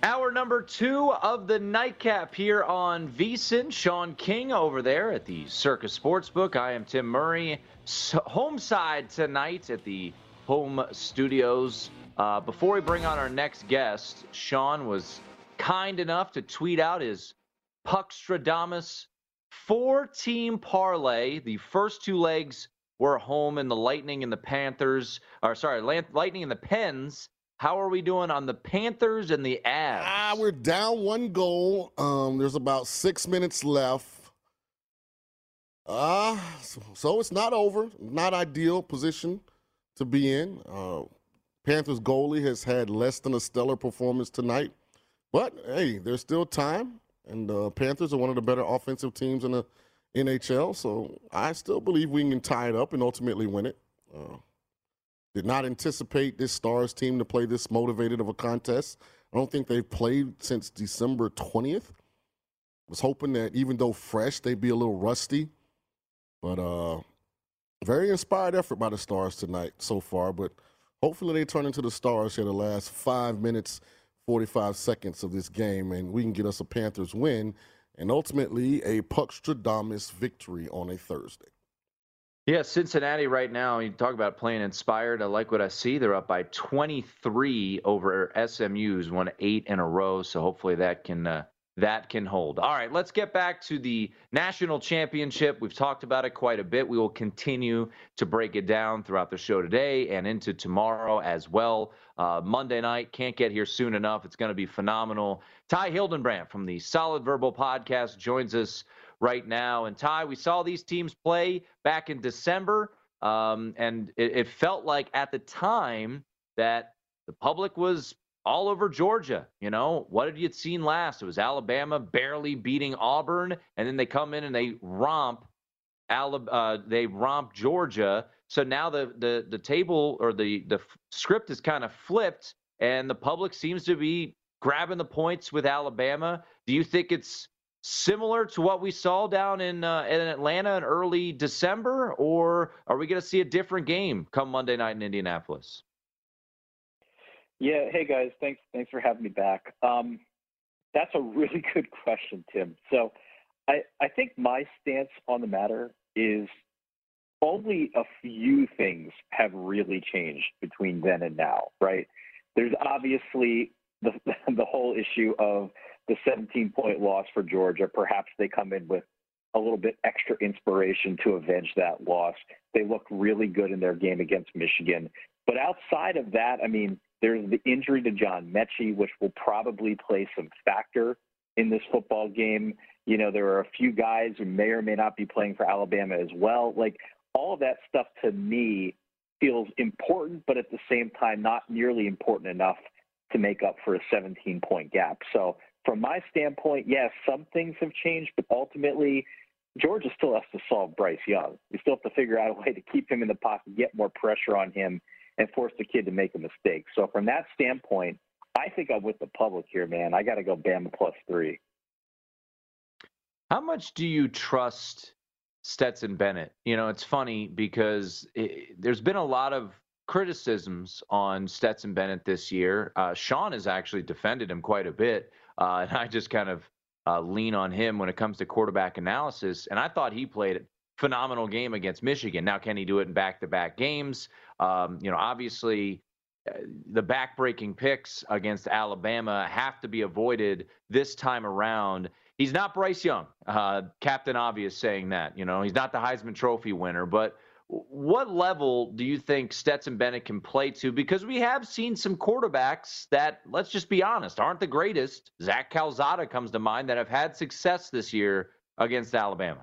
Hour number two of the nightcap here on VSIN. Sean King over there at the Circus Sportsbook. I am Tim Murray. Home side tonight at the home studios. Uh, before we bring on our next guest, Sean was kind enough to tweet out his Puckstradamus four team parlay. The first two legs were home in the Lightning and the Panthers, or sorry, Lightning and the Pens how are we doing on the Panthers and the Avs? Ah, we're down one goal. Um, there's about six minutes left. Ah, uh, so, so, it's not over. Not ideal position to be in. Uh, Panthers goalie has had less than a stellar performance tonight, but hey, there's still time, and the uh, Panthers are one of the better offensive teams in the NHL. So I still believe we can tie it up and ultimately win it. Uh, did not anticipate this Stars team to play this motivated of a contest. I don't think they've played since December 20th. Was hoping that even though fresh, they'd be a little rusty. But uh very inspired effort by the Stars tonight so far. But hopefully they turn into the Stars here the last five minutes, 45 seconds of this game, and we can get us a Panthers win and ultimately a Puckstradamus victory on a Thursday. Yeah, Cincinnati right now, you talk about playing inspired. I like what I see. They're up by 23 over SMU's, won eight in a row. So hopefully that can uh, that can hold. All right, let's get back to the national championship. We've talked about it quite a bit. We will continue to break it down throughout the show today and into tomorrow as well. Uh, Monday night, can't get here soon enough. It's going to be phenomenal. Ty Hildenbrand from the Solid Verbal Podcast joins us right now. And Ty, we saw these teams play back in December, um, and it, it felt like at the time that the public was all over Georgia. You know, what had you seen last? It was Alabama barely beating Auburn, and then they come in and they romp, Alabama, uh, they romp Georgia. So now the the the table or the the script is kind of flipped, and the public seems to be grabbing the points with Alabama. Do you think it's similar to what we saw down in uh, in Atlanta in early December, or are we going to see a different game come Monday night in Indianapolis? Yeah. Hey guys, thanks thanks for having me back. Um, that's a really good question, Tim. So, I I think my stance on the matter is only a few things have really changed between then and now, right? There's obviously the the whole issue of the 17 point loss for Georgia. Perhaps they come in with a little bit extra inspiration to avenge that loss. They look really good in their game against Michigan. But outside of that, I mean, there's the injury to John Metchie, which will probably play some factor in this football game. You know, there are a few guys who may or may not be playing for Alabama as well. Like all of that stuff to me feels important, but at the same time, not nearly important enough to make up for a 17 point gap. So from my standpoint, yes, some things have changed, but ultimately, Georgia still has to solve Bryce Young. We still have to figure out a way to keep him in the pocket, get more pressure on him, and force the kid to make a mistake. So from that standpoint, I think I'm with the public here, man. I got to go Bama plus three. How much do you trust Stetson Bennett? You know, it's funny because it, there's been a lot of criticisms on Stetson Bennett this year. Uh, Sean has actually defended him quite a bit, uh, and I just kind of uh, lean on him when it comes to quarterback analysis. And I thought he played a phenomenal game against Michigan. Now, can he do it in back-to-back games? Um, you know, obviously the backbreaking picks against Alabama have to be avoided this time around. He's not Bryce Young, uh, Captain Obvious saying that. You know, he's not the Heisman Trophy winner, but what level do you think Stetson Bennett can play to? Because we have seen some quarterbacks that, let's just be honest, aren't the greatest. Zach Calzada comes to mind that have had success this year against Alabama.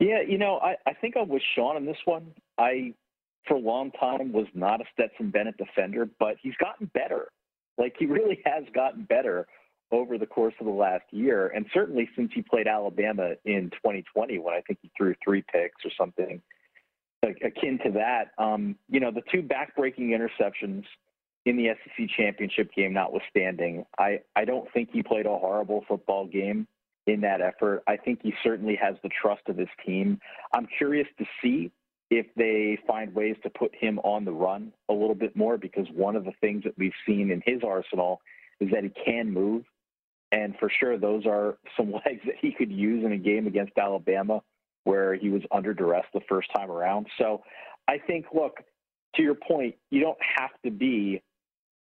Yeah, you know, I, I think I'm with Sean on this one. I for a long time was not a Stetson Bennett defender, but he's gotten better. Like he really has gotten better over the course of the last year, and certainly since he played Alabama in 2020, when I think he threw three picks or something like, akin to that. Um, you know, the two backbreaking interceptions in the SEC championship game, notwithstanding, I I don't think he played a horrible football game in that effort. I think he certainly has the trust of his team. I'm curious to see if they find ways to put him on the run a little bit more, because one of the things that we've seen in his arsenal is that he can move. And for sure, those are some legs that he could use in a game against Alabama where he was under duress the first time around. So I think, look, to your point, you don't have to be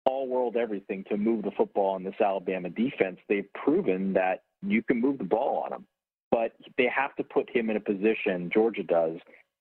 all world everything to move the football on this Alabama defense. They've proven that you can move the ball on them, but they have to put him in a position, Georgia does,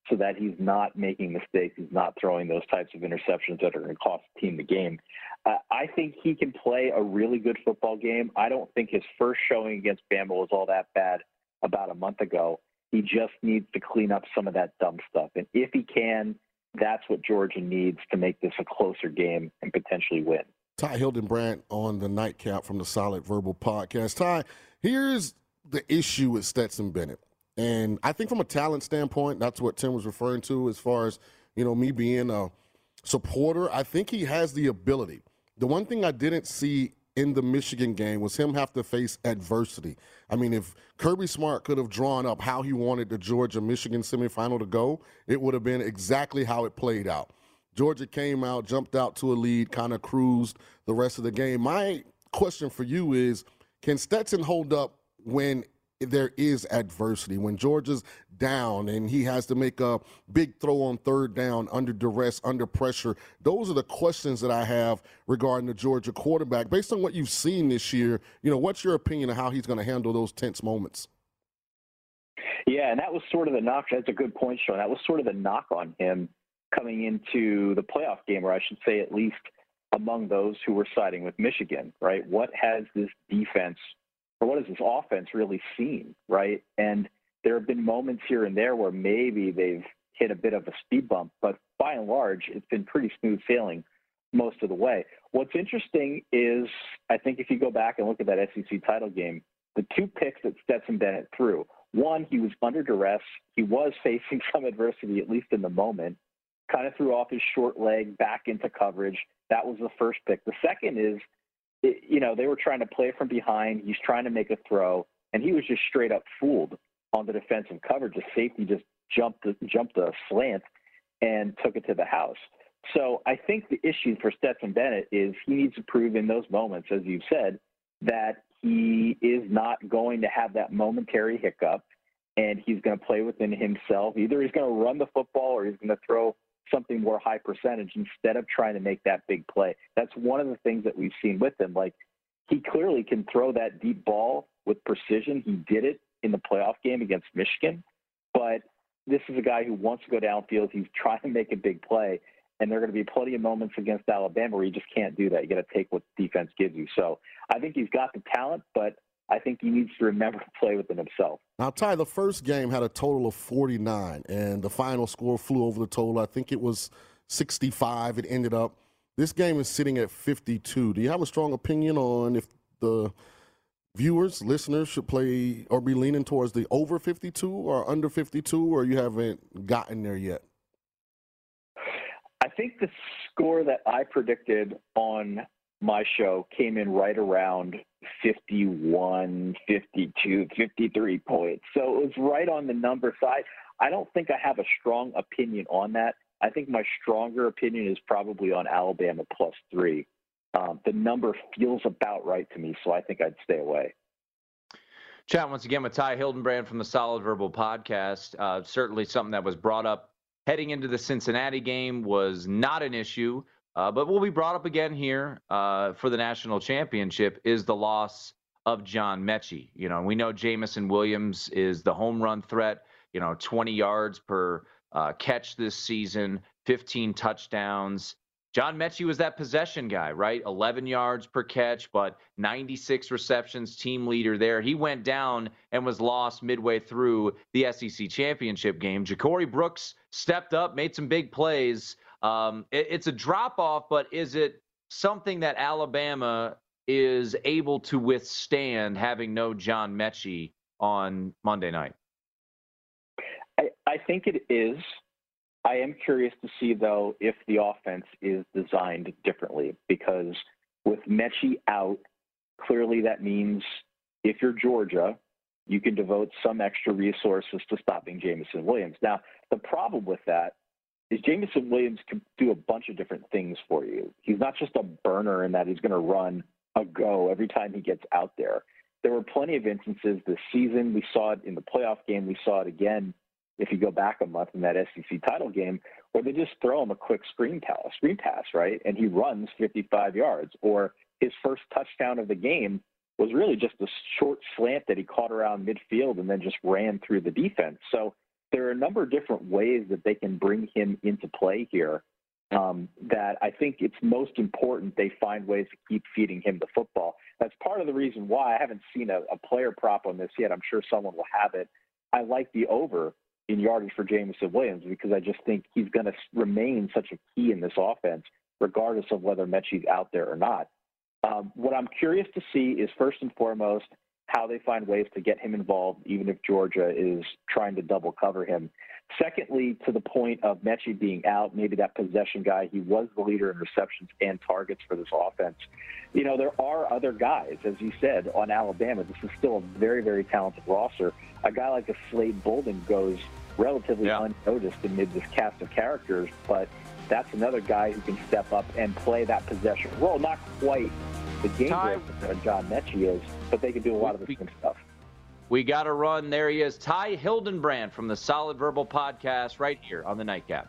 so that he's not making mistakes. He's not throwing those types of interceptions that are going to cost the team the game. Uh, I think he can play a really good football game. I don't think his first showing against Bama was all that bad about a month ago. He just needs to clean up some of that dumb stuff. And if he can, that's what Georgia needs to make this a closer game and potentially win. Ty Hildenbrand on the nightcap from the Solid Verbal Podcast. Ty, here's the issue with Stetson Bennett. And I think from a talent standpoint, that's what Tim was referring to as far as, you know, me being a supporter. I think he has the ability. The one thing I didn't see in the Michigan game was him have to face adversity. I mean, if Kirby Smart could have drawn up how he wanted the Georgia Michigan semifinal to go, it would have been exactly how it played out. Georgia came out, jumped out to a lead, kind of cruised the rest of the game. My question for you is can Stetson hold up when there is adversity. When Georgia's down and he has to make a big throw on third down under duress, under pressure, those are the questions that I have regarding the Georgia quarterback. Based on what you've seen this year, you know, what's your opinion of how he's going to handle those tense moments? Yeah, and that was sort of the knock. That's a good point, Sean. That was sort of the knock on him coming into the playoff game, or I should say, at least among those who were siding with Michigan, right? What has this defense what has this offense really seen, right? And there have been moments here and there where maybe they've hit a bit of a speed bump, but by and large, it's been pretty smooth sailing most of the way. What's interesting is, I think if you go back and look at that SEC title game, the two picks that Stetson Bennett threw, one, he was under duress. He was facing some adversity, at least in the moment. Kind of threw off his short leg back into coverage. That was the first pick. The second is it, you know, they were trying to play from behind. He's trying to make a throw, and he was just straight up fooled on the defensive coverage. The safety just jumped jumped a slant and took it to the house. So I think the issue for Stetson Bennett is he needs to prove in those moments, as you've said, that he is not going to have that momentary hiccup and he's going to play within himself. Either he's going to run the football or he's going to throw something more high percentage instead of trying to make that big play. That's one of the things that we've seen with him. Like he clearly can throw that deep ball with precision. He did it in the playoff game against Michigan, but this is a guy who wants to go downfield. He's trying to make a big play, and there are going to be plenty of moments against Alabama where you just can't do that. You got to take what defense gives you. So I think he's got the talent, but I think he needs to remember to play within himself. Now, Ty, the first game had a total of 49, and the final score flew over the total. I think it was 65. It ended up. This game is sitting at 52. Do you have a strong opinion on if the viewers, listeners should play or be leaning towards the over 52 or under 52, or you haven't gotten there yet? I think the score that I predicted on my show came in right around 51, 52, 53 points. So it was right on the number side. I don't think I have a strong opinion on that. I think my stronger opinion is probably on Alabama plus three. Um, the number feels about right to me, so I think I'd stay away. Chat once again with Ty Hildenbrand from the Solid Verbal Podcast. Uh, certainly something that was brought up heading into the Cincinnati game was not an issue, uh, but will be brought up again here uh, for the national championship is the loss of John Metchie. You know, we know Jameson Williams is the home run threat. You know, 20 yards per uh, catch this season, 15 touchdowns. John Metchie was that possession guy, right? 11 yards per catch, but 96 receptions, team leader there. He went down and was lost midway through the SEC championship game. Ja'Corey Brooks stepped up, made some big plays. Um, it, it's a drop off, but is it something that Alabama is able to withstand having no John Metchie on Monday night? I, I think it is. I am curious to see, though, if the offense is designed differently because with Metchie out, clearly that means if you're Georgia, you can devote some extra resources to stopping Jameson Williams. Now, the problem with that is Jameson Williams can do a bunch of different things for you. He's not just a burner in that he's going to run a go every time he gets out there. There were plenty of instances this season. We saw it in the playoff game. We saw it again if you go back a month in that SEC title game, where they just throw him a quick screen pass, screen pass, right, and he runs 55 yards. Or his first touchdown of the game was really just a short slant that he caught around midfield and then just ran through the defense. So there are a number of different ways that they can bring him into play here. Um, that I think it's most important they find ways to keep feeding him the football. That's part of the reason why I haven't seen a, a player prop on this yet. I'm sure someone will have it. I like the over in yardage for Jameson Williams because I just think he's going to remain such a key in this offense, regardless of whether Metchie's out there or not. Um, what I'm curious to see is first and foremost how they find ways to get him involved, even if Georgia is trying to double cover him. Secondly, to the point of Metchie being out, maybe that possession guy, he was the leader in receptions and targets for this offense. You know, there are other guys, as you said, on Alabama. This is still a very, very talented roster. A guy like a Slade Bolden goes relatively yeah. unnoticed amid this cast of characters, but that's another guy who can step up and play that possession role. Not quite the game breaker John Metchie is, but they can do a lot of the same stuff. We got to run. There he is, Ty Hildenbrand from the Solid Verbal Podcast, right here on the Nightcap.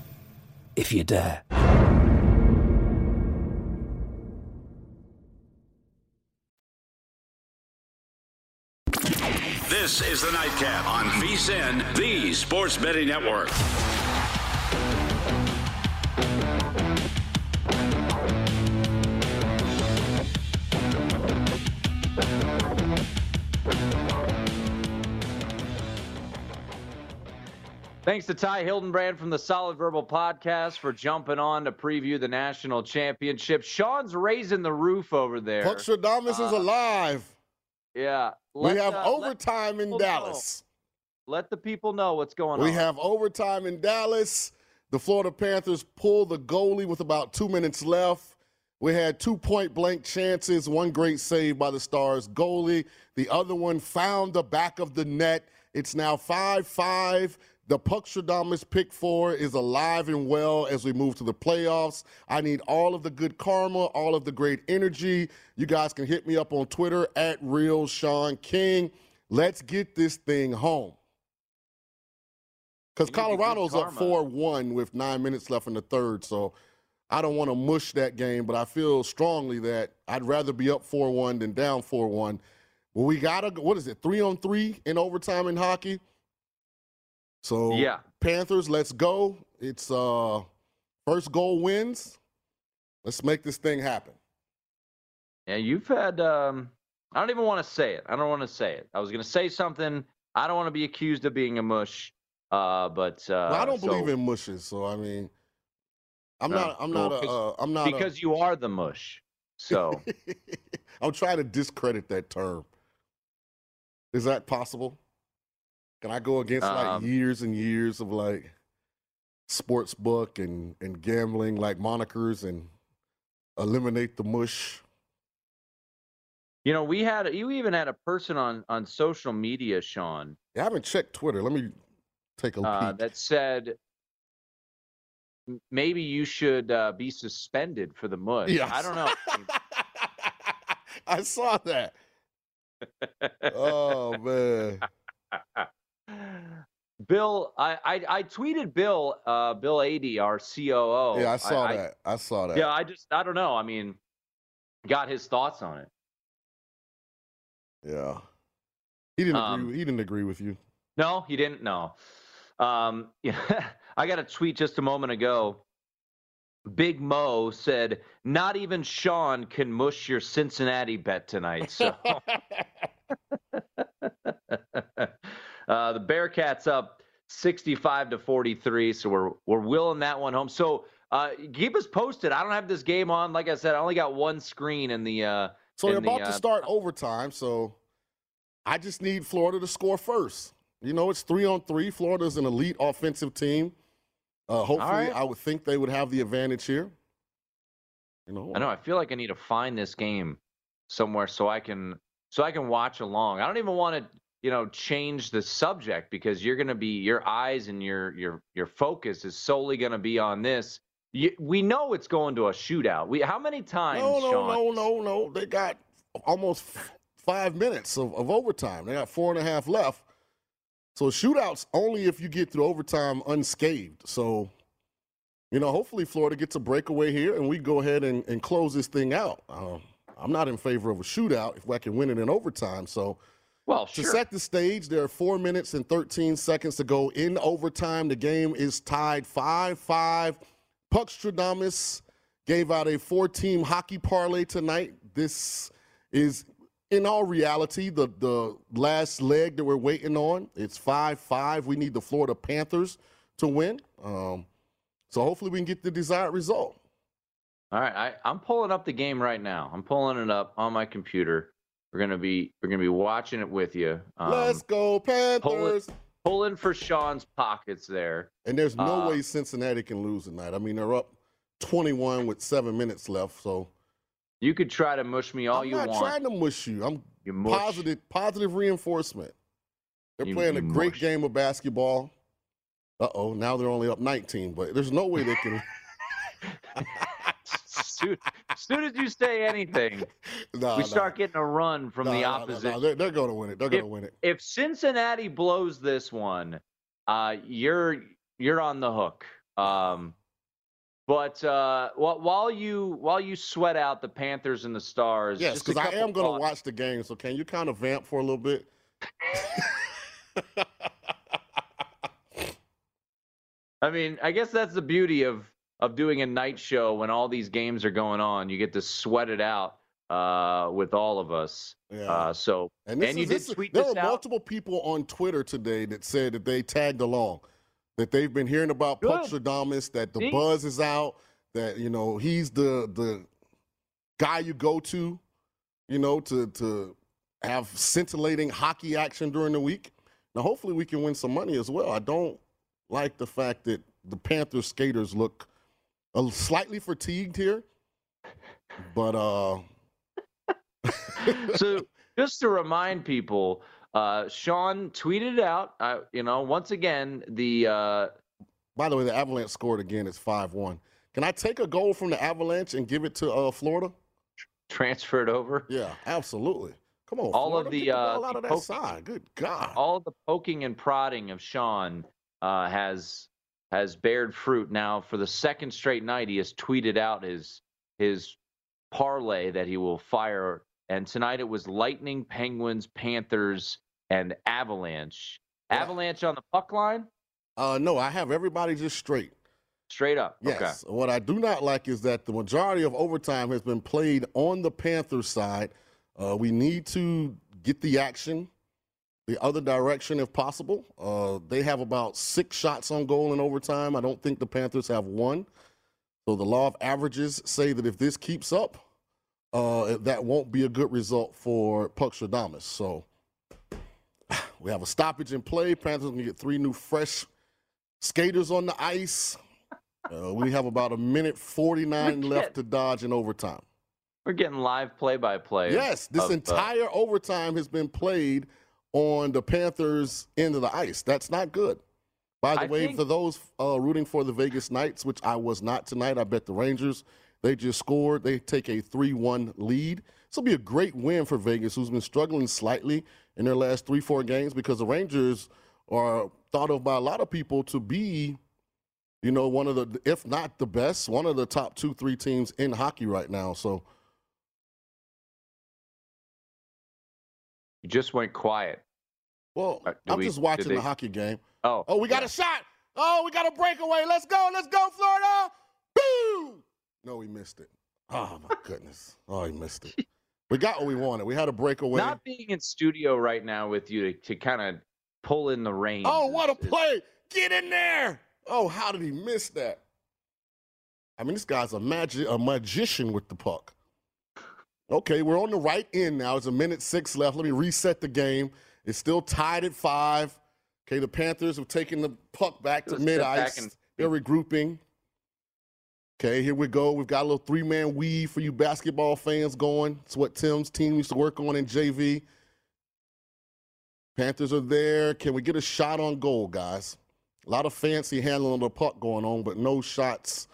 if you dare. This is the Nightcap on VSIN, the Sports Betting Network. Thanks to Ty Hildenbrand from the Solid Verbal Podcast for jumping on to preview the national championship. Sean's raising the roof over there. Puckstradamus uh, is alive. Yeah. we have uh, overtime in Dallas. Know. Let the people know what's going we on. We have overtime in Dallas. The Florida Panthers pull the goalie with about two minutes left. We had two point blank chances, one great save by the Stars goalie. The other one found the back of the net. It's now 5 5. The Puckstradamus pick four is alive and well as we move to the playoffs. I need all of the good karma, all of the great energy. You guys can hit me up on Twitter at Real Sean King. Let's get this thing home. Because Colorado's up 4 1 with nine minutes left in the third. So I don't want to mush that game, but I feel strongly that I'd rather be up 4 1 than down 4 1. Well, we got to, what is it, three on three in overtime in hockey? So yeah, Panthers, let's go. It's uh first goal wins. Let's make this thing happen. Yeah, you've had um I don't even want to say it. I don't want to say it. I was going to say something. I don't want to be accused of being a mush. Uh but uh well, I don't so, believe in mushes, so I mean I'm no, not I'm not a uh, I'm not Because a, you are the mush. So I'm trying to discredit that term. Is that possible? Can I go against like Um, years and years of like sports book and and gambling like monikers and eliminate the mush? You know, we had you even had a person on on social media, Sean, Yeah, I haven't checked Twitter. Let me take a uh, peek. that said maybe you should uh, be suspended for the mush. Yeah, I don't know. I saw that. oh man. Bill, I, I I tweeted Bill, uh, Bill Adee, our COO. yeah, I saw I- that. I saw that. Yeah, I just I don't know. I mean, got his thoughts on it. Yeah. He didn't Um, agree. With, he didn't agree with you. No, he didn't. No. Um, yeah, I got a tweet just a moment ago. Big Mo said, "Not even Sean can mush your Cincinnati bet tonight." So uh, the Bearcats up 65 to 43. So we're we're willing that one home. So uh, keep us posted. I don't have this game on. Like I said, I only got one screen in the. Uh, So they're in the, about to uh, start overtime. So I just need Florida to score first. You know, it's three on three. Florida's an elite offensive team. Uh, hopefully, right. I would think they would have the advantage here. You know, I know. I feel like I need to find this game somewhere so I can so I can watch along. I don't even want to, you know, change the subject because you're going to be your eyes and your your your focus is solely going to be on this. You, we know it's going to a shootout. We how many times? no, no, Sean, no, no, no. They got almost five minutes of, of overtime. They got four and a half left. So shootouts only if you get through overtime unscathed. So, you know, hopefully Florida gets a breakaway here and we go ahead and, and close this thing out. Um, I'm not in favor of a shootout if I can win it in overtime. So Well, to sure. set the stage, there are four minutes and 13 seconds to go in overtime. The game is tied 5 5. Puckstradamus gave out a four team hockey parlay tonight. This is, in all reality, the, the last leg that we're waiting on. It's 5 5. We need the Florida Panthers to win. Um, so hopefully we can get the desired result. All right, I, I'm pulling up the game right now. I'm pulling it up on my computer. We're gonna be we're gonna be watching it with you. Um, Let's go, Panthers. pulling for Sean's pockets there. And there's no Uh, way Cincinnati can lose tonight. I mean, they're up 21 with seven minutes left. So You could try to mush me all I'm you not trying to mush you. I'm you mush. positive, positive reinforcement. They're You- playing a you great mush. game of basketball. Uh oh, now they're only up 19, but there's no way they can. soon, soon as you say anything, we start getting a run from the nah. They're, they're going to win it. They're going to win it. If Cincinnati blows this one, uh, you're you're on the hook. Um, but uh, while you while you sweat out the Panthers and the Stars, Yes, because I am going to watch the game. So can you kind of vamp for a little bit? I mean, I guess that's the beauty of of doing a night show when all these games are going on. You get to sweat it out uh, with all of us. Yeah. Uh, so And, this and you is, did this is- tweet there this were multiple people on Twitter today that said that they tagged along, that they've been hearing about Good. Puckstradamus, that the See? buzz is out, that you know he's the the guy you go to, you know, to to have scintillating hockey action during the week. Now, hopefully, we can win some money as well. I don't like the fact that the Panthers skaters look a slightly fatigued here, but uh, so just to remind people, uh, Sean tweeted out. Uh, you know, once again, the uh, By the way, the Avalanche scored again. It's five one. Can I take a goal from the Avalanche and give it to uh, Florida? Transfer it over. Yeah, absolutely. Come on, All of Florida, the, get uh, out the of that poke- side. Good God. all of the poking and prodding of Sean uh, has has bared fruit. Now, for the second straight night, he has tweeted out his his parlay that he will fire. And tonight it was Lightning, Penguins, Panthers, and Avalanche. Yeah. Avalanche on the puck line, Uh, no, I have everybody just straight. straight up. Yes. What I do not like is that the majority of overtime has been played on the Panthers side. Uh, we need to get the action the other direction if possible. Uh, they have about six shots on goal in overtime. I don't think the Panthers have one. So the law of averages say that if this keeps up, uh, that won't be a good result for Puckstradamus. So we have a stoppage in play. Panthers can get three new fresh skaters on the ice. Uh, we have about a minute 49 left to dodge in overtime. We're getting live play by play. Yes, this of, uh, entire overtime has been played on the Panthers' end of the ice. That's not good. By the I way, think- for those uh, rooting for the Vegas Knights, which I was not tonight, I bet the Rangers. They just scored. They take a 3 1 lead. This will be a great win for Vegas, who's been struggling slightly in their last three, four games because the Rangers are thought of by a lot of people to be, you know, one of the, if not the best, one of the top two, three teams in hockey right now. So, you just went quiet. well, Uh, I'm we- just watching they- the hockey game. Oh, Oh, we got yeah. a shot. Oh, we got a breakaway. Let's go. Let's go, Florida. Boom. No, he missed it. Oh, my goodness. Oh, he missed it. We got what we wanted. We had a breakaway. Not being in studio right now with you to, to kind of pull in the reins. oh, what a play. Get in there. Oh, how did he miss that? I mean, this guy's a magic, a magician with the puck. Okay, we're on the right end now. It's a minute six left. Let me reset the game. It's still tied at five. Okay, the Panthers have taken the puck back to mid ice. and- They're regrouping. Okay, here we go. We've got a little three man weave for you basketball fans going. It's what Tim's team used to work on in JV. Panthers are there. Can we get a shot on goal, guys? A lot of fancy handling of the puck going on, but no shots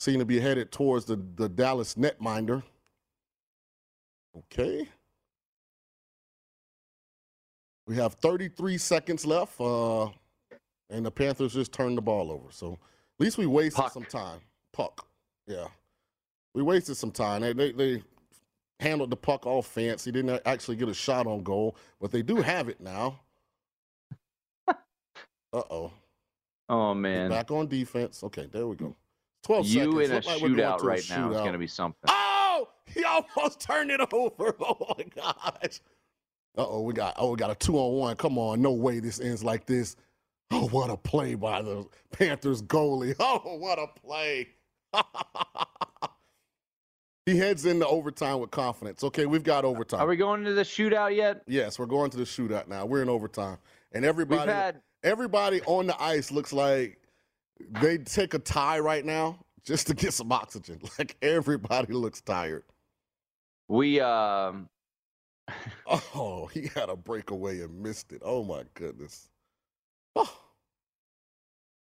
seem to be headed towards the, the Dallas netminder. Okay. We have 33 seconds left, uh, and the Panthers just turned the ball over. So at least we wasted Puck. some time. Puck. Yeah. We wasted some time. They, they, they handled the puck all fancy, didn't actually get a shot on goal, but they do have it now. Uh oh. Oh man, Back on defense. Okay, there we go. 12 you seconds. in a Look like we're shootout right now is going to be something. Oh, he almost turned it over. Oh my gosh. Uh oh, we got oh we got a two on one. Come on, no way this ends like this. Oh, what a play by the Panthers goalie. Oh, what a play. he heads into overtime with confidence. Okay, we've got overtime. Are we going to the shootout yet? yes, we're going to the shootout now. We're in overtime. And everybody had everybody on the ice looks like they take a tie right now just to get some oxygen. Like everybody looks tired. we um Oh, he had a breakaway and missed it. Oh my goodness. Oh,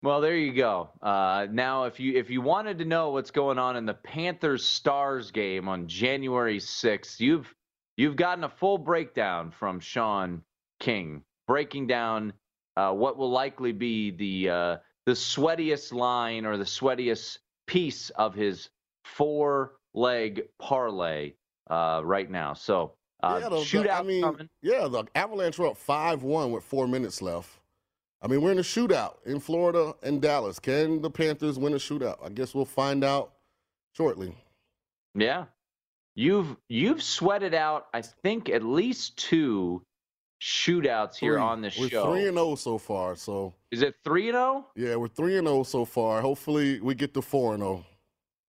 Well, there you go. Uh, now, if you if you wanted to know what's going on in the Panthers Stars game on January sixth, you've you've gotten a full breakdown from Sean King, breaking down uh, what will likely be the uh, the sweatiest line or the sweatiest piece of his four leg parlay uh, right now. So uh, yeah, the- the- shootout I mean, coming. yeah, the Avalanche were up 5 1 with four minutes left. I mean, we're in a shootout in Florida and Dallas. Can the Panthers win a shootout? I guess we'll find out shortly. Yeah. You've you've sweated out, I think, at least two shootouts here Three. on the we're show. 3 and 0 so far. So, Is it three and oh? yeah, we're 3 and 0 so far. Hopefully, we get to 4 and 0.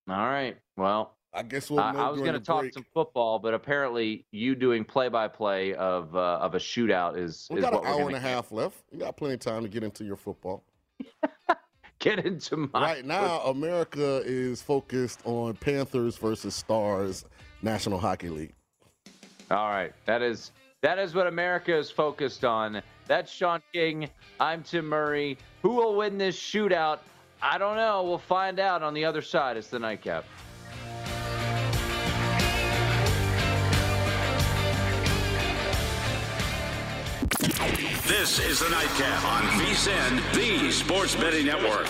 All right. Well, I guess we'll I, I was going to talk break. some football, but apparently you doing play by play of uh, of a shootout is We is got what an hour and a half left. You got plenty of time to get into your football. get into my Right now, America is focused on Panthers versus Stars National Hockey League. All right, that is That is what America is focused on. That's Sean King. I'm Tim Murray. Who will win this shootout? I don't know. We'll find out on the other side. It's the nightcap. This is the Nightcap on VSIN, the Sports Betting Network.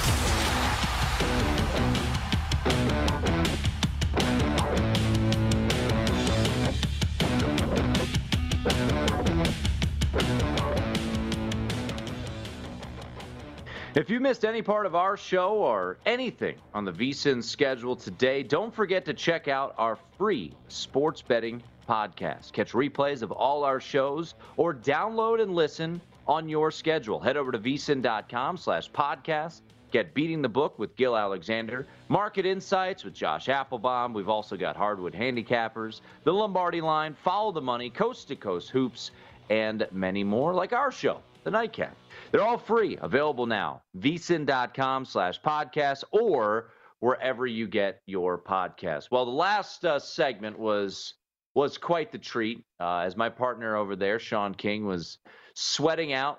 If you missed any part of our show or anything on the VSIN schedule today, don't forget to check out our free sports betting podcast. Catch replays of all our shows or download and listen on your schedule. Head over to vsin.com slash podcast. Get Beating the Book with Gill Alexander, Market Insights with Josh Appelbaum. We've also got Hardwood Handicappers, The Lombardi Line, Follow the Money, Coast to Coast Hoops, and many more like our show, The Nightcap. They're all free, available now. vsin.com slash podcast or wherever you get your podcast. Well, the last uh, segment was was quite the treat uh, as my partner over there, Sean King, was sweating out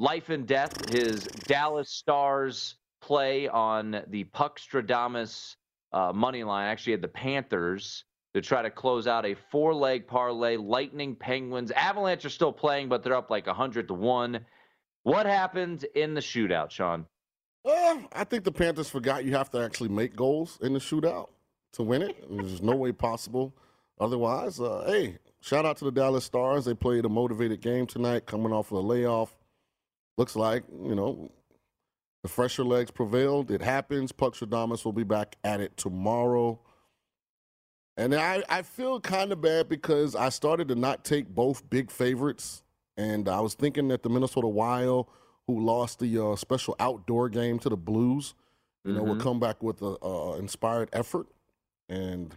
life and death, his Dallas Stars play on the Puckstradamus uh, money line. Actually, had the Panthers to try to close out a four leg parlay. Lightning, Penguins, Avalanche are still playing, but they're up like 100 to 1. What happened in the shootout, Sean? Uh, I think the Panthers forgot you have to actually make goals in the shootout to win it. There's no way possible otherwise. Uh, hey, shout out to the Dallas Stars. They played a motivated game tonight, coming off of a layoff. Looks like, you know, the fresher legs prevailed. It happens. Puckstradamus will be back at it tomorrow. And I, I feel kind of bad because I started to not take both big favorites and I was thinking that the Minnesota Wild, who lost the uh, special outdoor game to the Blues, you know, Mm-hmm. would come back with an uh, inspired effort. And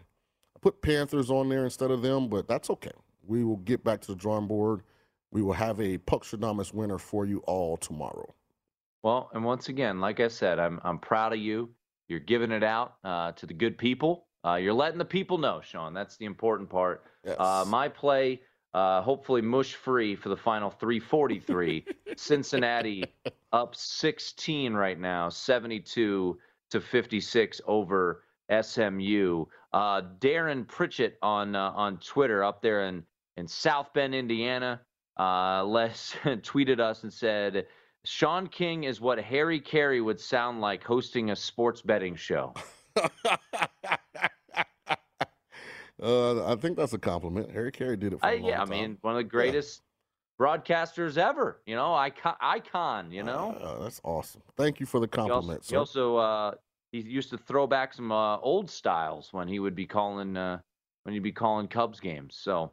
I put Panthers on there instead of them, but that's okay. We will get back to the drawing board. We will have a Puckstradamus winner for you all tomorrow. Well, and once again, like I said, I'm I'm proud of you. You're giving it out uh, to the good people. Uh, you're letting the people know, Sean. That's the important part. Yes. Uh, my play, uh, hopefully mush free for the final 343. Cincinnati up 16 right now, 72 to 56 over SMU. Uh, Darren Pritchett on uh, on Twitter up there in in South Bend, Indiana, uh, Les tweeted us and said. Sean King is what Harry Caray would sound like hosting a sports betting show. uh, I think that's a compliment. Harry Caray did it for I, a long yeah, I mean, one of the greatest broadcasters ever. You know, icon. icon you know, Uh, that's awesome. Thank you for the he also, compliment, he also uh, he used to throw back some uh, old styles when he would be calling uh, when he'd be calling Cubs games. So,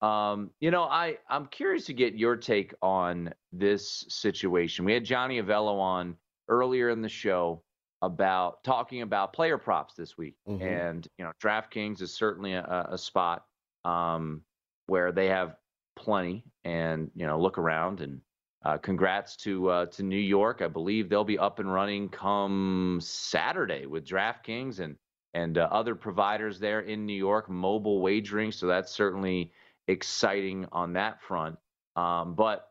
um, you know, I I'm curious to get your take on this situation. We had Johnny Avello on earlier in the show about talking about player props this week, Mhm. and you know, DraftKings is certainly a, a spot um, where they have plenty, and you know, look around and. Uh, congrats to uh, to New York. I believe they'll be up and running come Saturday with DraftKings and and uh, other providers there in New York, mobile wagering. So that's certainly exciting on that front. Um, but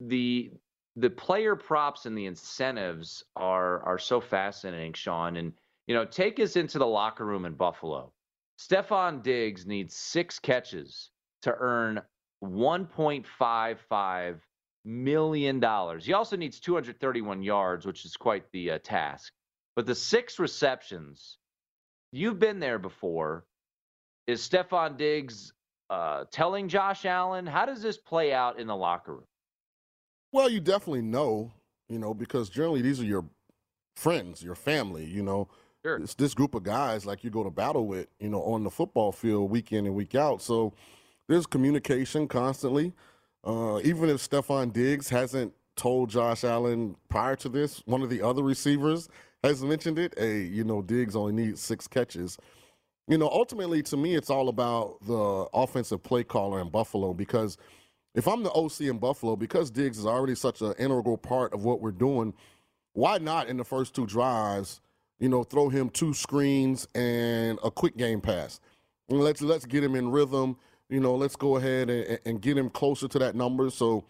the the player props and the incentives are are so fascinating, Sean. And you know, take us into the locker room in Buffalo. Stefon Diggs needs six catches to earn 1.55 million dollars. He also needs 231 yards, which is quite the uh, task. But the six receptions, you've been there before. Is Stefon Diggs uh, telling Josh Allen? How does this play out in the locker room? Well, you definitely know, you know, because generally these are your friends, your family, you know. Sure. It's this group of guys like you go to battle with, you know, on the football field week in and week out. So there's communication constantly. Uh, even if Stefon Diggs hasn't told Josh Allen prior to this, one of the other receivers has mentioned it. Hey, you know, Diggs only needs six catches. You know, ultimately to me, it's all about the offensive play caller in Buffalo because if I'm the OC in Buffalo, because Diggs is already such an integral part of what we're doing, why not in the first two drives, you know, throw him two screens and a quick game pass? And let's let's get him in rhythm. you know, let's go ahead and, and get him closer to that number. So,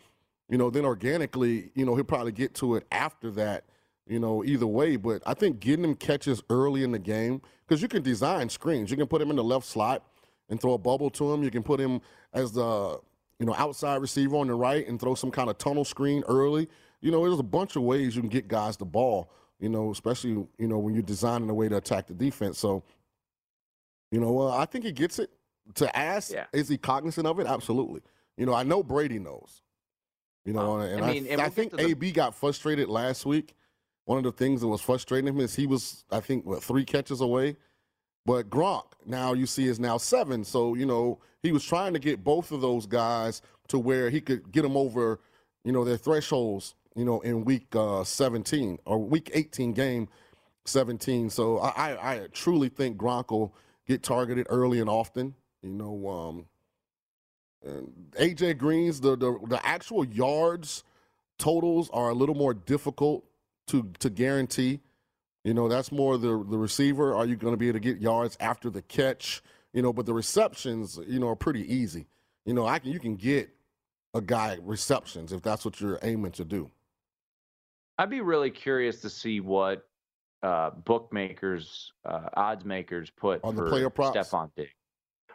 you know, then organically, you know, he'll probably get to it after that, you know, either way. But I think getting him catches early in the game, because you can design screens. You can put him in the left slot and throw a bubble to him. You can put him as the, you know, outside receiver on the right and throw some kind of tunnel screen early. You know, there's a bunch of ways you can get guys the ball, you know, especially, you know, when you're designing a way to attack the defense. So, you know, uh, I think he gets it to ask, Yeah. is he cognizant of it? Absolutely. You know, I know Brady knows. You know, Well, and I I, mean, and I we'll get think the- AB got frustrated last week. One of the things that was frustrating him is he was, I think, what three catches away. But Gronk now you see is now seven. So you know he was trying to get both of those guys to where he could get them over, you know, their thresholds. You know, in week uh, 17 or week 18 game 17. So I, I, truly think Gronk will get targeted early and often. You know, um, AJ Green's the, the the actual yards totals are a little more difficult to to guarantee. You know, that's more the the receiver. Are you going to be able to get yards after the catch? You know, but the receptions, you know, are pretty easy. You know, I can you can get a guy receptions if that's what you're aiming to do. I'd be really curious to see what uh, bookmakers, uh, odds makers put On the for player props? Stefon Diggs.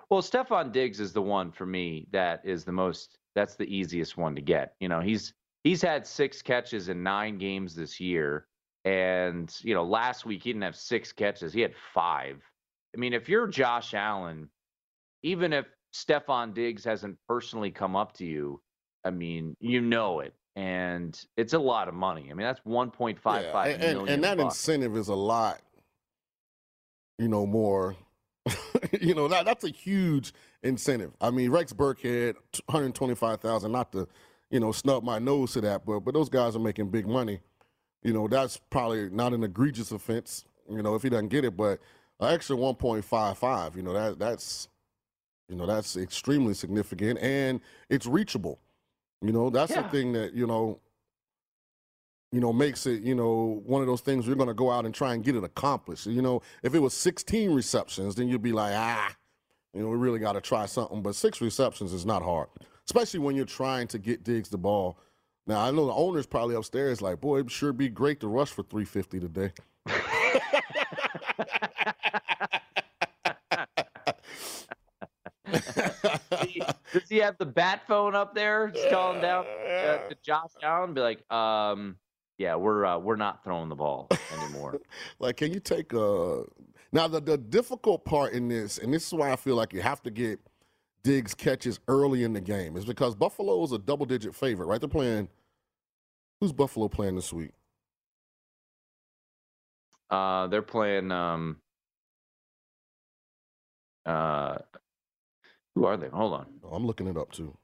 Well, Stefon Diggs is the one for me that is the most. That's the easiest one to get. You know, he's he's had six catches in nine games this year, and you know, last week he didn't have six catches; he had five. I mean, if you're Josh Allen, even if Stefon Diggs hasn't personally come up to you, I mean, you know it, and it's a lot of money. I mean, that's 1.55 Yeah, and, and, and that bucks. incentive is a lot, you know, more. you know, that that's a huge incentive. I mean, Rex Burkhead, one hundred twenty-five thousand. Not to, you know, snub my nose to that, but but those guys are making big money. You know, that's probably not an egregious offense. You know, if he doesn't get it, but an extra one point five five. You know, that that's, you know, that's extremely significant, and it's reachable. You know, that's the thing that you know you know, makes it, you know, one of those things you're going to go out and try and get it accomplished. You know, if it was 16 receptions, then you'd be like, ah, you know, we really got to try something. But six receptions is not hard, especially when you're trying to get Diggs the ball. Now, I know the owner's probably upstairs like, boy, it'd sure be great to rush for 350 today. Does he have the bat phone up there? Just calling down uh, to Josh Allen, be like, um, yeah, we're uh, we're not throwing the ball anymore. like, can you take a. Now, the, the difficult part in this, and this is why I feel like you have to get Diggs catches early in the game, is because Buffalo is a double digit favorite, right? They're playing. Who's Buffalo playing this week? Uh, they're playing. Um, uh, who are they? Hold on. Oh, I'm looking it up too.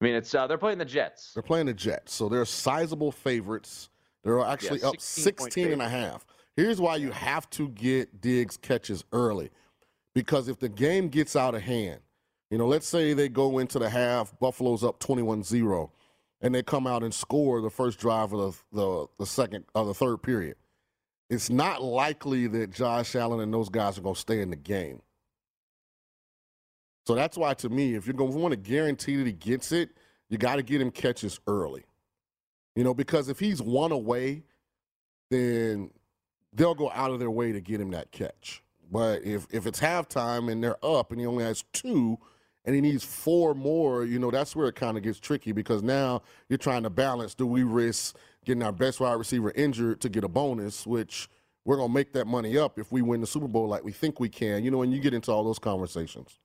I mean, it's uh, they're playing the Jets. They're playing the Jets, so they're sizable favorites. They're actually up 16 point 16 and a half. Here's why you have to get Diggs catches early. Because if the game gets out of hand, you know, let's say they go into the half, Buffalo's up 21-0, and they come out and score the first drive of the, the, the second or the third period. It's not likely that Josh Allen and those guys are going to stay in the game. So that's why, to me, if you're going to want to guarantee that he gets it, you got to get him catches early. You know, because if he's one away, then they'll go out of their way to get him that catch. But if if it's halftime and they're up and he only has two and he needs four more, you know, that's where it kind of gets tricky because now you're trying to balance do we risk getting our best wide receiver injured to get a bonus, which we're going to make that money up if we win the Super Bowl like we think we can, you know, and you get into all those conversations.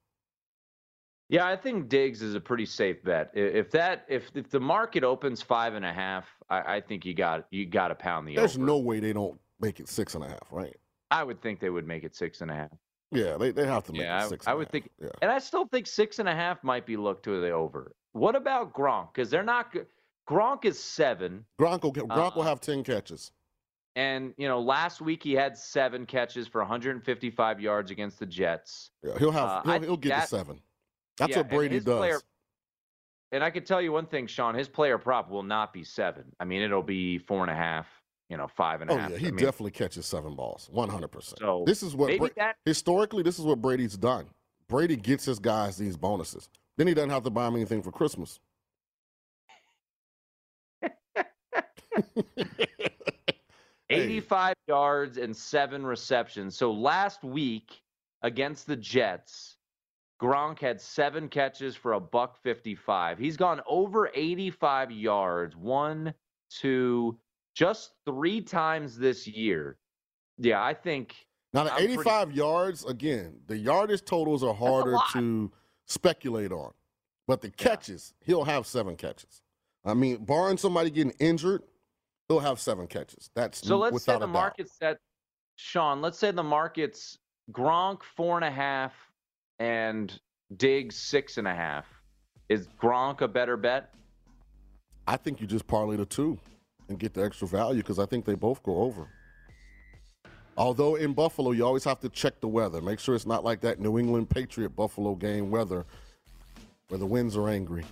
Yeah, I think Diggs is a pretty safe bet. If that if if the market opens five and a half, I, I think you got you got to pound the There's over. no way they don't make it six and a half, right? I would think they would make it six and a half. Yeah, they, they have to make Yeah, it I- six. I and a would half. think- Yeah. And I still think six and a half might be looked to the over. What about Gronk? Because they're not good. Gronk is seven, Gronk will, Gronk will Uh, have 10 catches. and you know last week he had seven catches for 155 yards against the Jets. Yeah, he'll have uh, he'll, he'll get that- to seven. That's Yeah, what Brady does. player- And I can tell you one thing, Sean. His player prop will not be seven. I mean, it'll be four and a half. you know five and a Oh half. yeah, he I mean, definitely catches seven balls, one hundred percent. So This is what Bra- that- historically this is what Brady's done. Brady gets his guys these bonuses. Then he doesn't have to buy them anything for Christmas. 85 yards and seven receptions. So last week against the Jets, Gronk had seven catches for a buck 55. He's gone over 85 yards, one, two, just three times this year. Yeah, I think. Now the I'm pretty- 85 yards, again, the yardage totals are harder to speculate on. But the catches, he'll have seven catches. I mean, barring somebody getting injured, he'll have seven catches. That's So let's say the market's set, Sean, let's say the market's Gronk four and a half and Diggs six and a half. Is Gronk a better bet? I think you just parlay the two and get the extra value because I think they both go over. Although in Buffalo, you always have to check the weather. Make sure it's not like that New England Patriot Buffalo game weather where the winds are angry.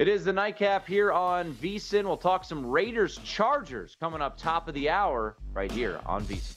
It is the nightcap here on VSIN. We'll talk some Raiders Chargers coming up top of the hour right here on VSIN.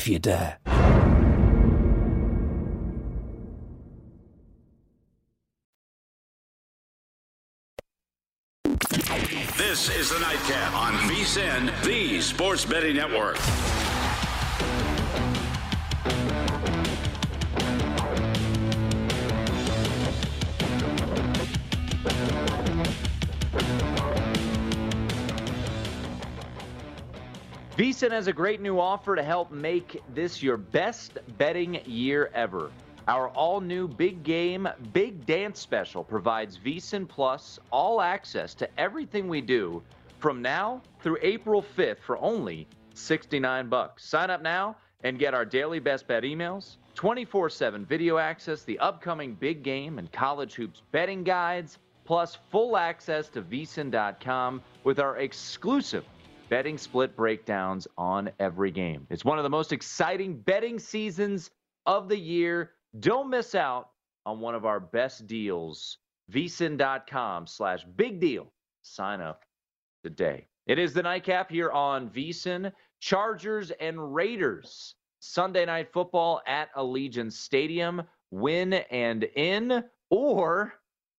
if you dare. This is the Nightcap on VSIN, the Sports Betting Network. VSIN has a great new offer to help make this your best betting year ever. Our all new Big Game, Big Dance special provides VSIN Plus all access to everything we do from now through April 5th for only 69 bucks. Sign up now and get our daily best bet emails, 24/7 video access, the upcoming big game and college hoops betting guides, plus full access to vsin.com with our exclusive betting split breakdowns on every game. It's one of the most exciting betting seasons of the year. Don't miss out on one of our best deals. vsin.com slash big deal. Sign up today. It is the nightcap here on VSIN. Chargers and Raiders. Sunday night football at Allegiant Stadium. Win and in. Or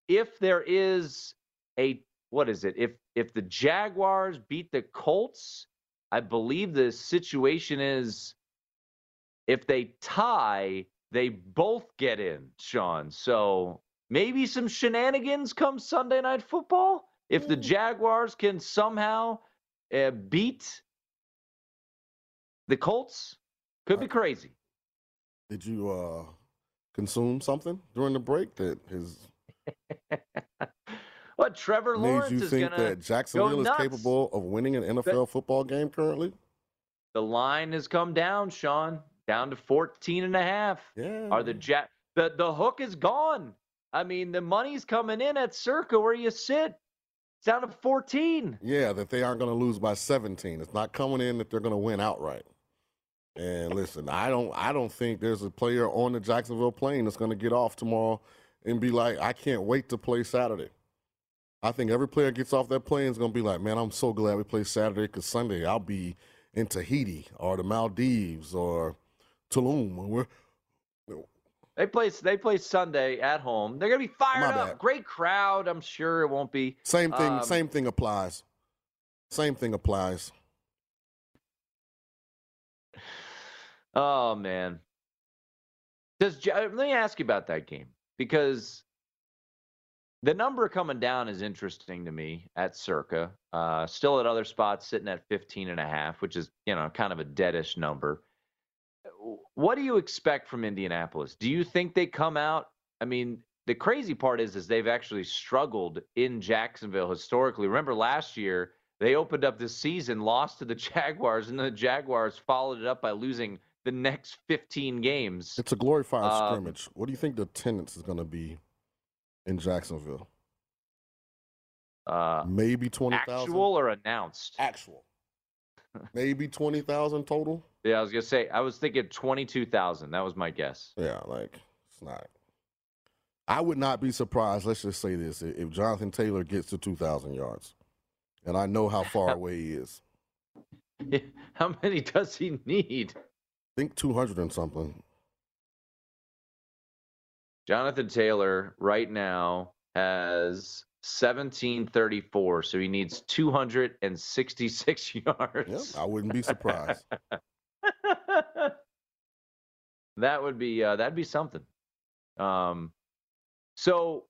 if there is a what is it? If if the Jaguars beat the Colts, I believe the situation is if they tie, they both get in, Sean. So maybe some shenanigans come Sunday night football. If the Jaguars can somehow uh, beat the Colts, could be crazy. Did you uh, consume something during the break that has What Trevor made Lawrence you is think gonna think that Jacksonville is capable of winning an NFL football game currently? The line has come down, Sean, down to 14 and a half. Yeah. Are the Jack the the hook is gone. I mean, the money's coming in at Circa where you sit. It's down to 14. Yeah, that they aren't going to lose by 17. It's not coming in that they're going to win outright. And listen, I don't I don't think there's a player on the Jacksonville plane that's going to get off tomorrow and be like, I can't wait to play Saturday. I think every player gets off that plane is going to be like, man, I'm so glad we play Saturday because Sunday I'll be in Tahiti or the Maldives or Tulum. We're They play they play Sunday at home. They're gonna be fired up. Great crowd. I'm sure it won't be. Same thing. Um, same thing applies. Same thing applies. Oh man. Does let me ask you about that game because the number coming down is interesting to me at circa. Uh, still at other spots sitting at 15 and a half, which is, you know, kind of a deadish number. What do you expect from Indianapolis? Do you think they come out? I mean, the crazy part is is they've actually struggled in Jacksonville historically. Remember last year they opened up this season, lost to the Jaguars, and the Jaguars followed it up by losing the next 15 games. It's a glorified Um, scrimmage. What do you think the attendance is going to be in Jacksonville? Uh, Maybe twenty thousand. actual or announced? Actual. Maybe twenty thousand total. Yeah, I was gonna say I was thinking 22,000. That was my guess. Yeah, like it's not. I would not be surprised. Let's just say this: if Jonathan Taylor gets to two thousand yards, and I know how far away he is, How many does he need? I think two hundred and something. Jonathan Taylor right now has 1734, so he needs 266 Yep, yards. I wouldn't be surprised. that would be uh, that'd be something. Um, so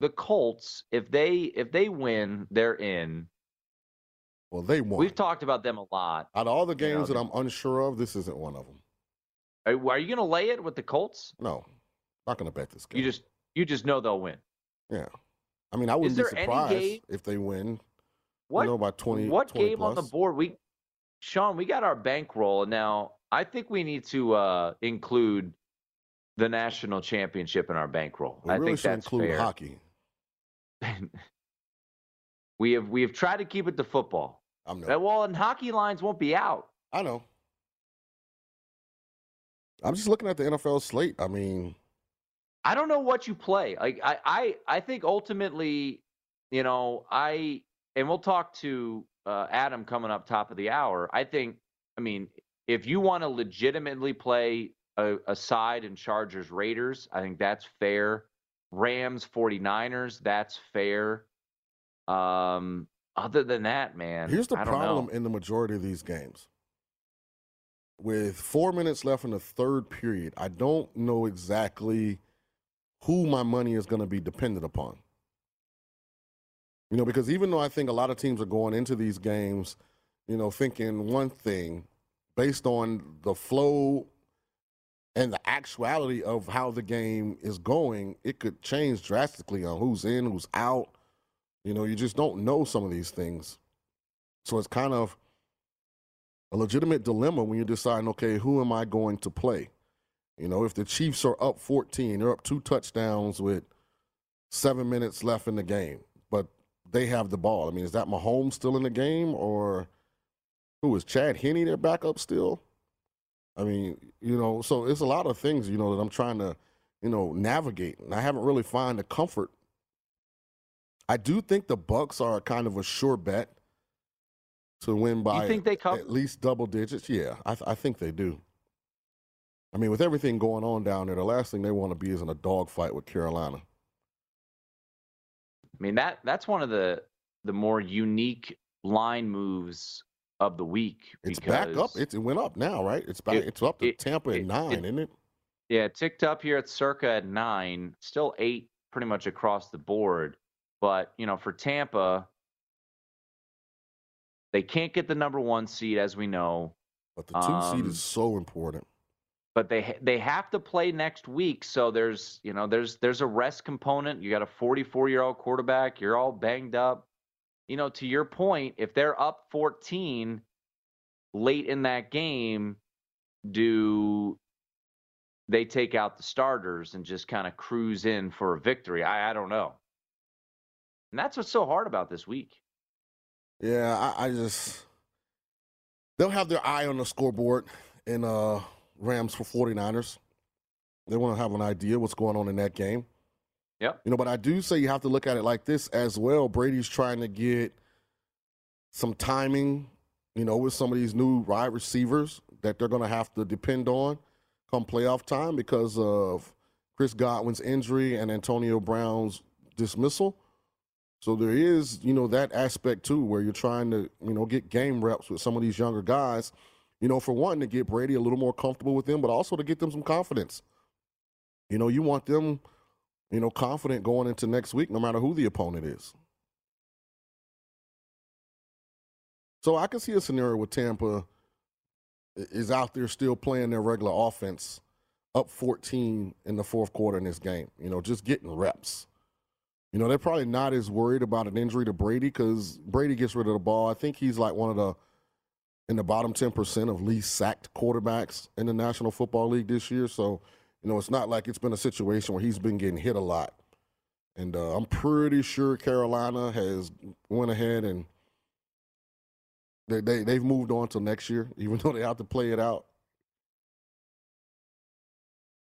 the Colts, if they if they win, they're in. well, they won. We've talked about them a lot. Out of all the you know, games that I'm unsure of, this isn't one of them. Are, are you going to lay it with the Colts? No, not going to bet this game. You just you just know they'll win. yeah. I mean, I wouldn't be surprised if they win. What You know, by 20. what 20 game on the board? We Sean, we got our bankroll now. I think we need to uh, include the national championship in our bankroll. We I really think should that's include fair. hockey. we have we have tried to keep it to football. I'm Uh, no. Well, and hockey lines won't be out. I know. I'm just looking at the NFL slate. I mean, I don't know what you play. Like I, I, I think ultimately, you know, I and we'll talk to uh, Adam coming up top of the hour. I think, I mean, if you want to legitimately play a, a side in Chargers Raiders, I think that's fair. Rams 49ers, that's fair. Um, other than that, man, here's the problem know. in the majority of these games. With four minutes left in the third period, I don't know exactly who my money is going to be dependent upon. You know, because even though I think a lot of teams are going into these games, you know, thinking one thing based on the flow and the actuality of how the game is going, it could change drastically on who's in, who's out. You know, you just don't know some of these things. So it's kind of a legitimate dilemma when you're deciding, okay, who am I going to play? You know, if the Chiefs are up 14, they're up two touchdowns with seven minutes left in the game, but they have the ball. I mean, is that Mahomes still in the game or who is Chad Henne their backup still? I mean, you know, so it's a lot of things, you know, that I'm trying to, you know, navigate. And I haven't really found the comfort. I do think the Bucks are kind of a sure bet to win by You think they cover? at least double digits. Yeah, I, th- I think they do. I mean, with everything going on down there, the last thing they want to be is in a dogfight with Carolina. I mean that that's one of the the more unique line moves of the week. It's back up. It's, it went up now, right? It's back. It- it's up to it- Tampa at it- nine, it- isn't it? Yeah, it ticked up here at circa at nine, still eight pretty much across the board. But, you know, for Tampa, they can't get the number one seed, as we know, But the two seed Um, is so important. but they they have to play next week. So there's, you know, there's there's a rest component. You got a 44 year old quarterback. You're all banged up. You know, to your point, if they're up 14 late in that game, do they take out the starters and just kind of cruise in for a victory? I, I don't know. And that's what's so hard about this week. Yeah, I, I just they'll have their eye on the scoreboard in uh Rams for 49ers. They want to have an idea what's going on in that game. Yeah. You know, but I do say you have to look at it like this as well. Brady's trying to get some timing, you know, with some of these new wide receivers that they're going to have to depend on come playoff time because of Chris Godwin's injury and Antonio Brown's dismissal. So there is, you know, that aspect too, where you're trying to, you know, get game reps with some of these younger guys. You know, for one, to get Brady a little more comfortable with them, but also to get them some confidence. You know, you want them, you know, confident going into next week, no matter who the opponent is. So I can see a scenario where Tampa is out there still playing their regular offense, up 14 in the fourth quarter in this game. You know, just getting reps. You know, they're probably not as worried about an injury to Brady because Brady gets rid of the ball. I think he's like one of the in the bottom 10% of least sacked quarterbacks in the National Football League this year. So, you know, it's not like it's been a situation where he's been getting hit a lot. And uh, I'm pretty sure Carolina has went ahead and they, they they've moved on to next year, even though they have to play it out.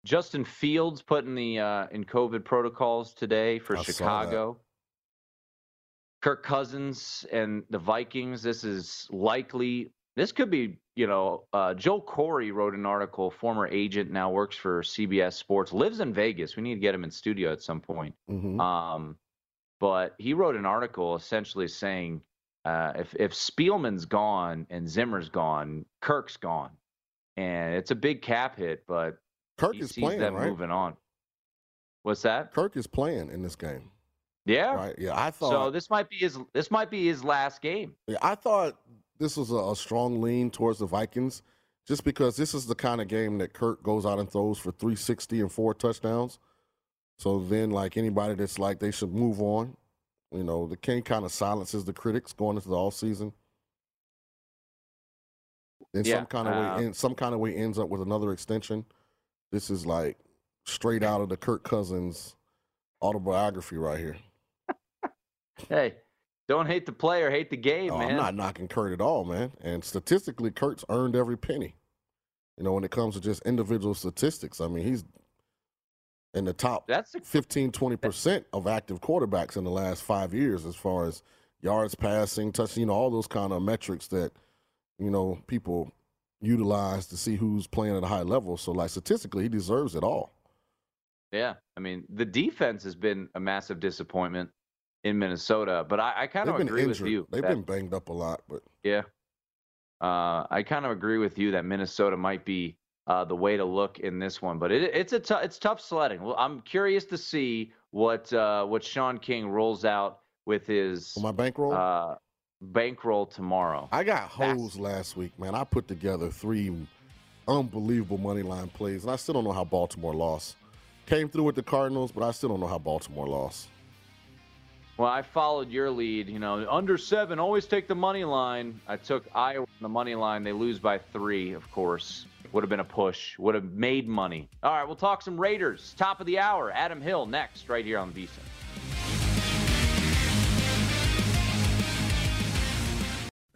Justin Fields put in the uh, in COVID protocols today for I Chicago. Kirk Cousins and the Vikings. This is likely. This could be, you know, uh, Joel Corry wrote an article. Former agent now works for CBS Sports. Lives in Vegas. We need to get him in studio at some point. Mhm. Um, but he wrote an article essentially saying uh, if if Spielman's gone and Zimmer's gone, Kirk's gone, and it's a big cap hit. But Kirk he is playing, them right? moving on. What's that? Kirk is playing in this game, Yeah. right? Yeah, I thought. So this might be his this might be his last game. Yeah, I thought this was a, a strong lean towards the Vikings, just because this is the kind of game that Kirk goes out and throws for 360 and four touchdowns. So then, like anybody that's like they should move on, you know, the King kind of silences the critics going into the off season. In Yeah, some kind of uh, way, in some kind of way, ends up with another extension. This is like straight out of the Kirk Cousins autobiography right here. Hey, don't hate the player, hate the game, Oh, man. I'm not knocking Kirk at all, man. And statistically, Kirk's earned every penny. You know, when it comes to just individual statistics, I mean, he's in the top That's a, 15, 20% of active quarterbacks in the last five years as far as yards passing, touch, you know, all those kind of metrics that, you know, people utilize to see who's playing at a high level. So, like, statistically, he deserves it all. yeah. I mean, the defense has been a massive disappointment in Minnesota, but I, I kind of agree injured. with you. They've that- been banged up a lot, but Yeah. Uh, I kind of agree with you that Minnesota might be uh, the way to look in this one, but it, it's a it's tough sledding. Well, I'm curious to see what uh, what Sean King rolls out with his for my bankroll, uh, bankroll tomorrow. I got hosed last week, man. I put together three unbelievable money line plays, and I still don't know how Baltimore lost. Came through with the Cardinals, but I still don't know how Baltimore lost. Well, I followed your lead. You know, under seven, always take the money line. I took Iowa on the money line. They lose by three, of course. Would have been a push. Would have made money. All right, we'll talk some Raiders. Top of the hour. Adam Hill next, right here on VSiN.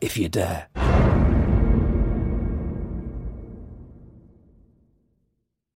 if you dare.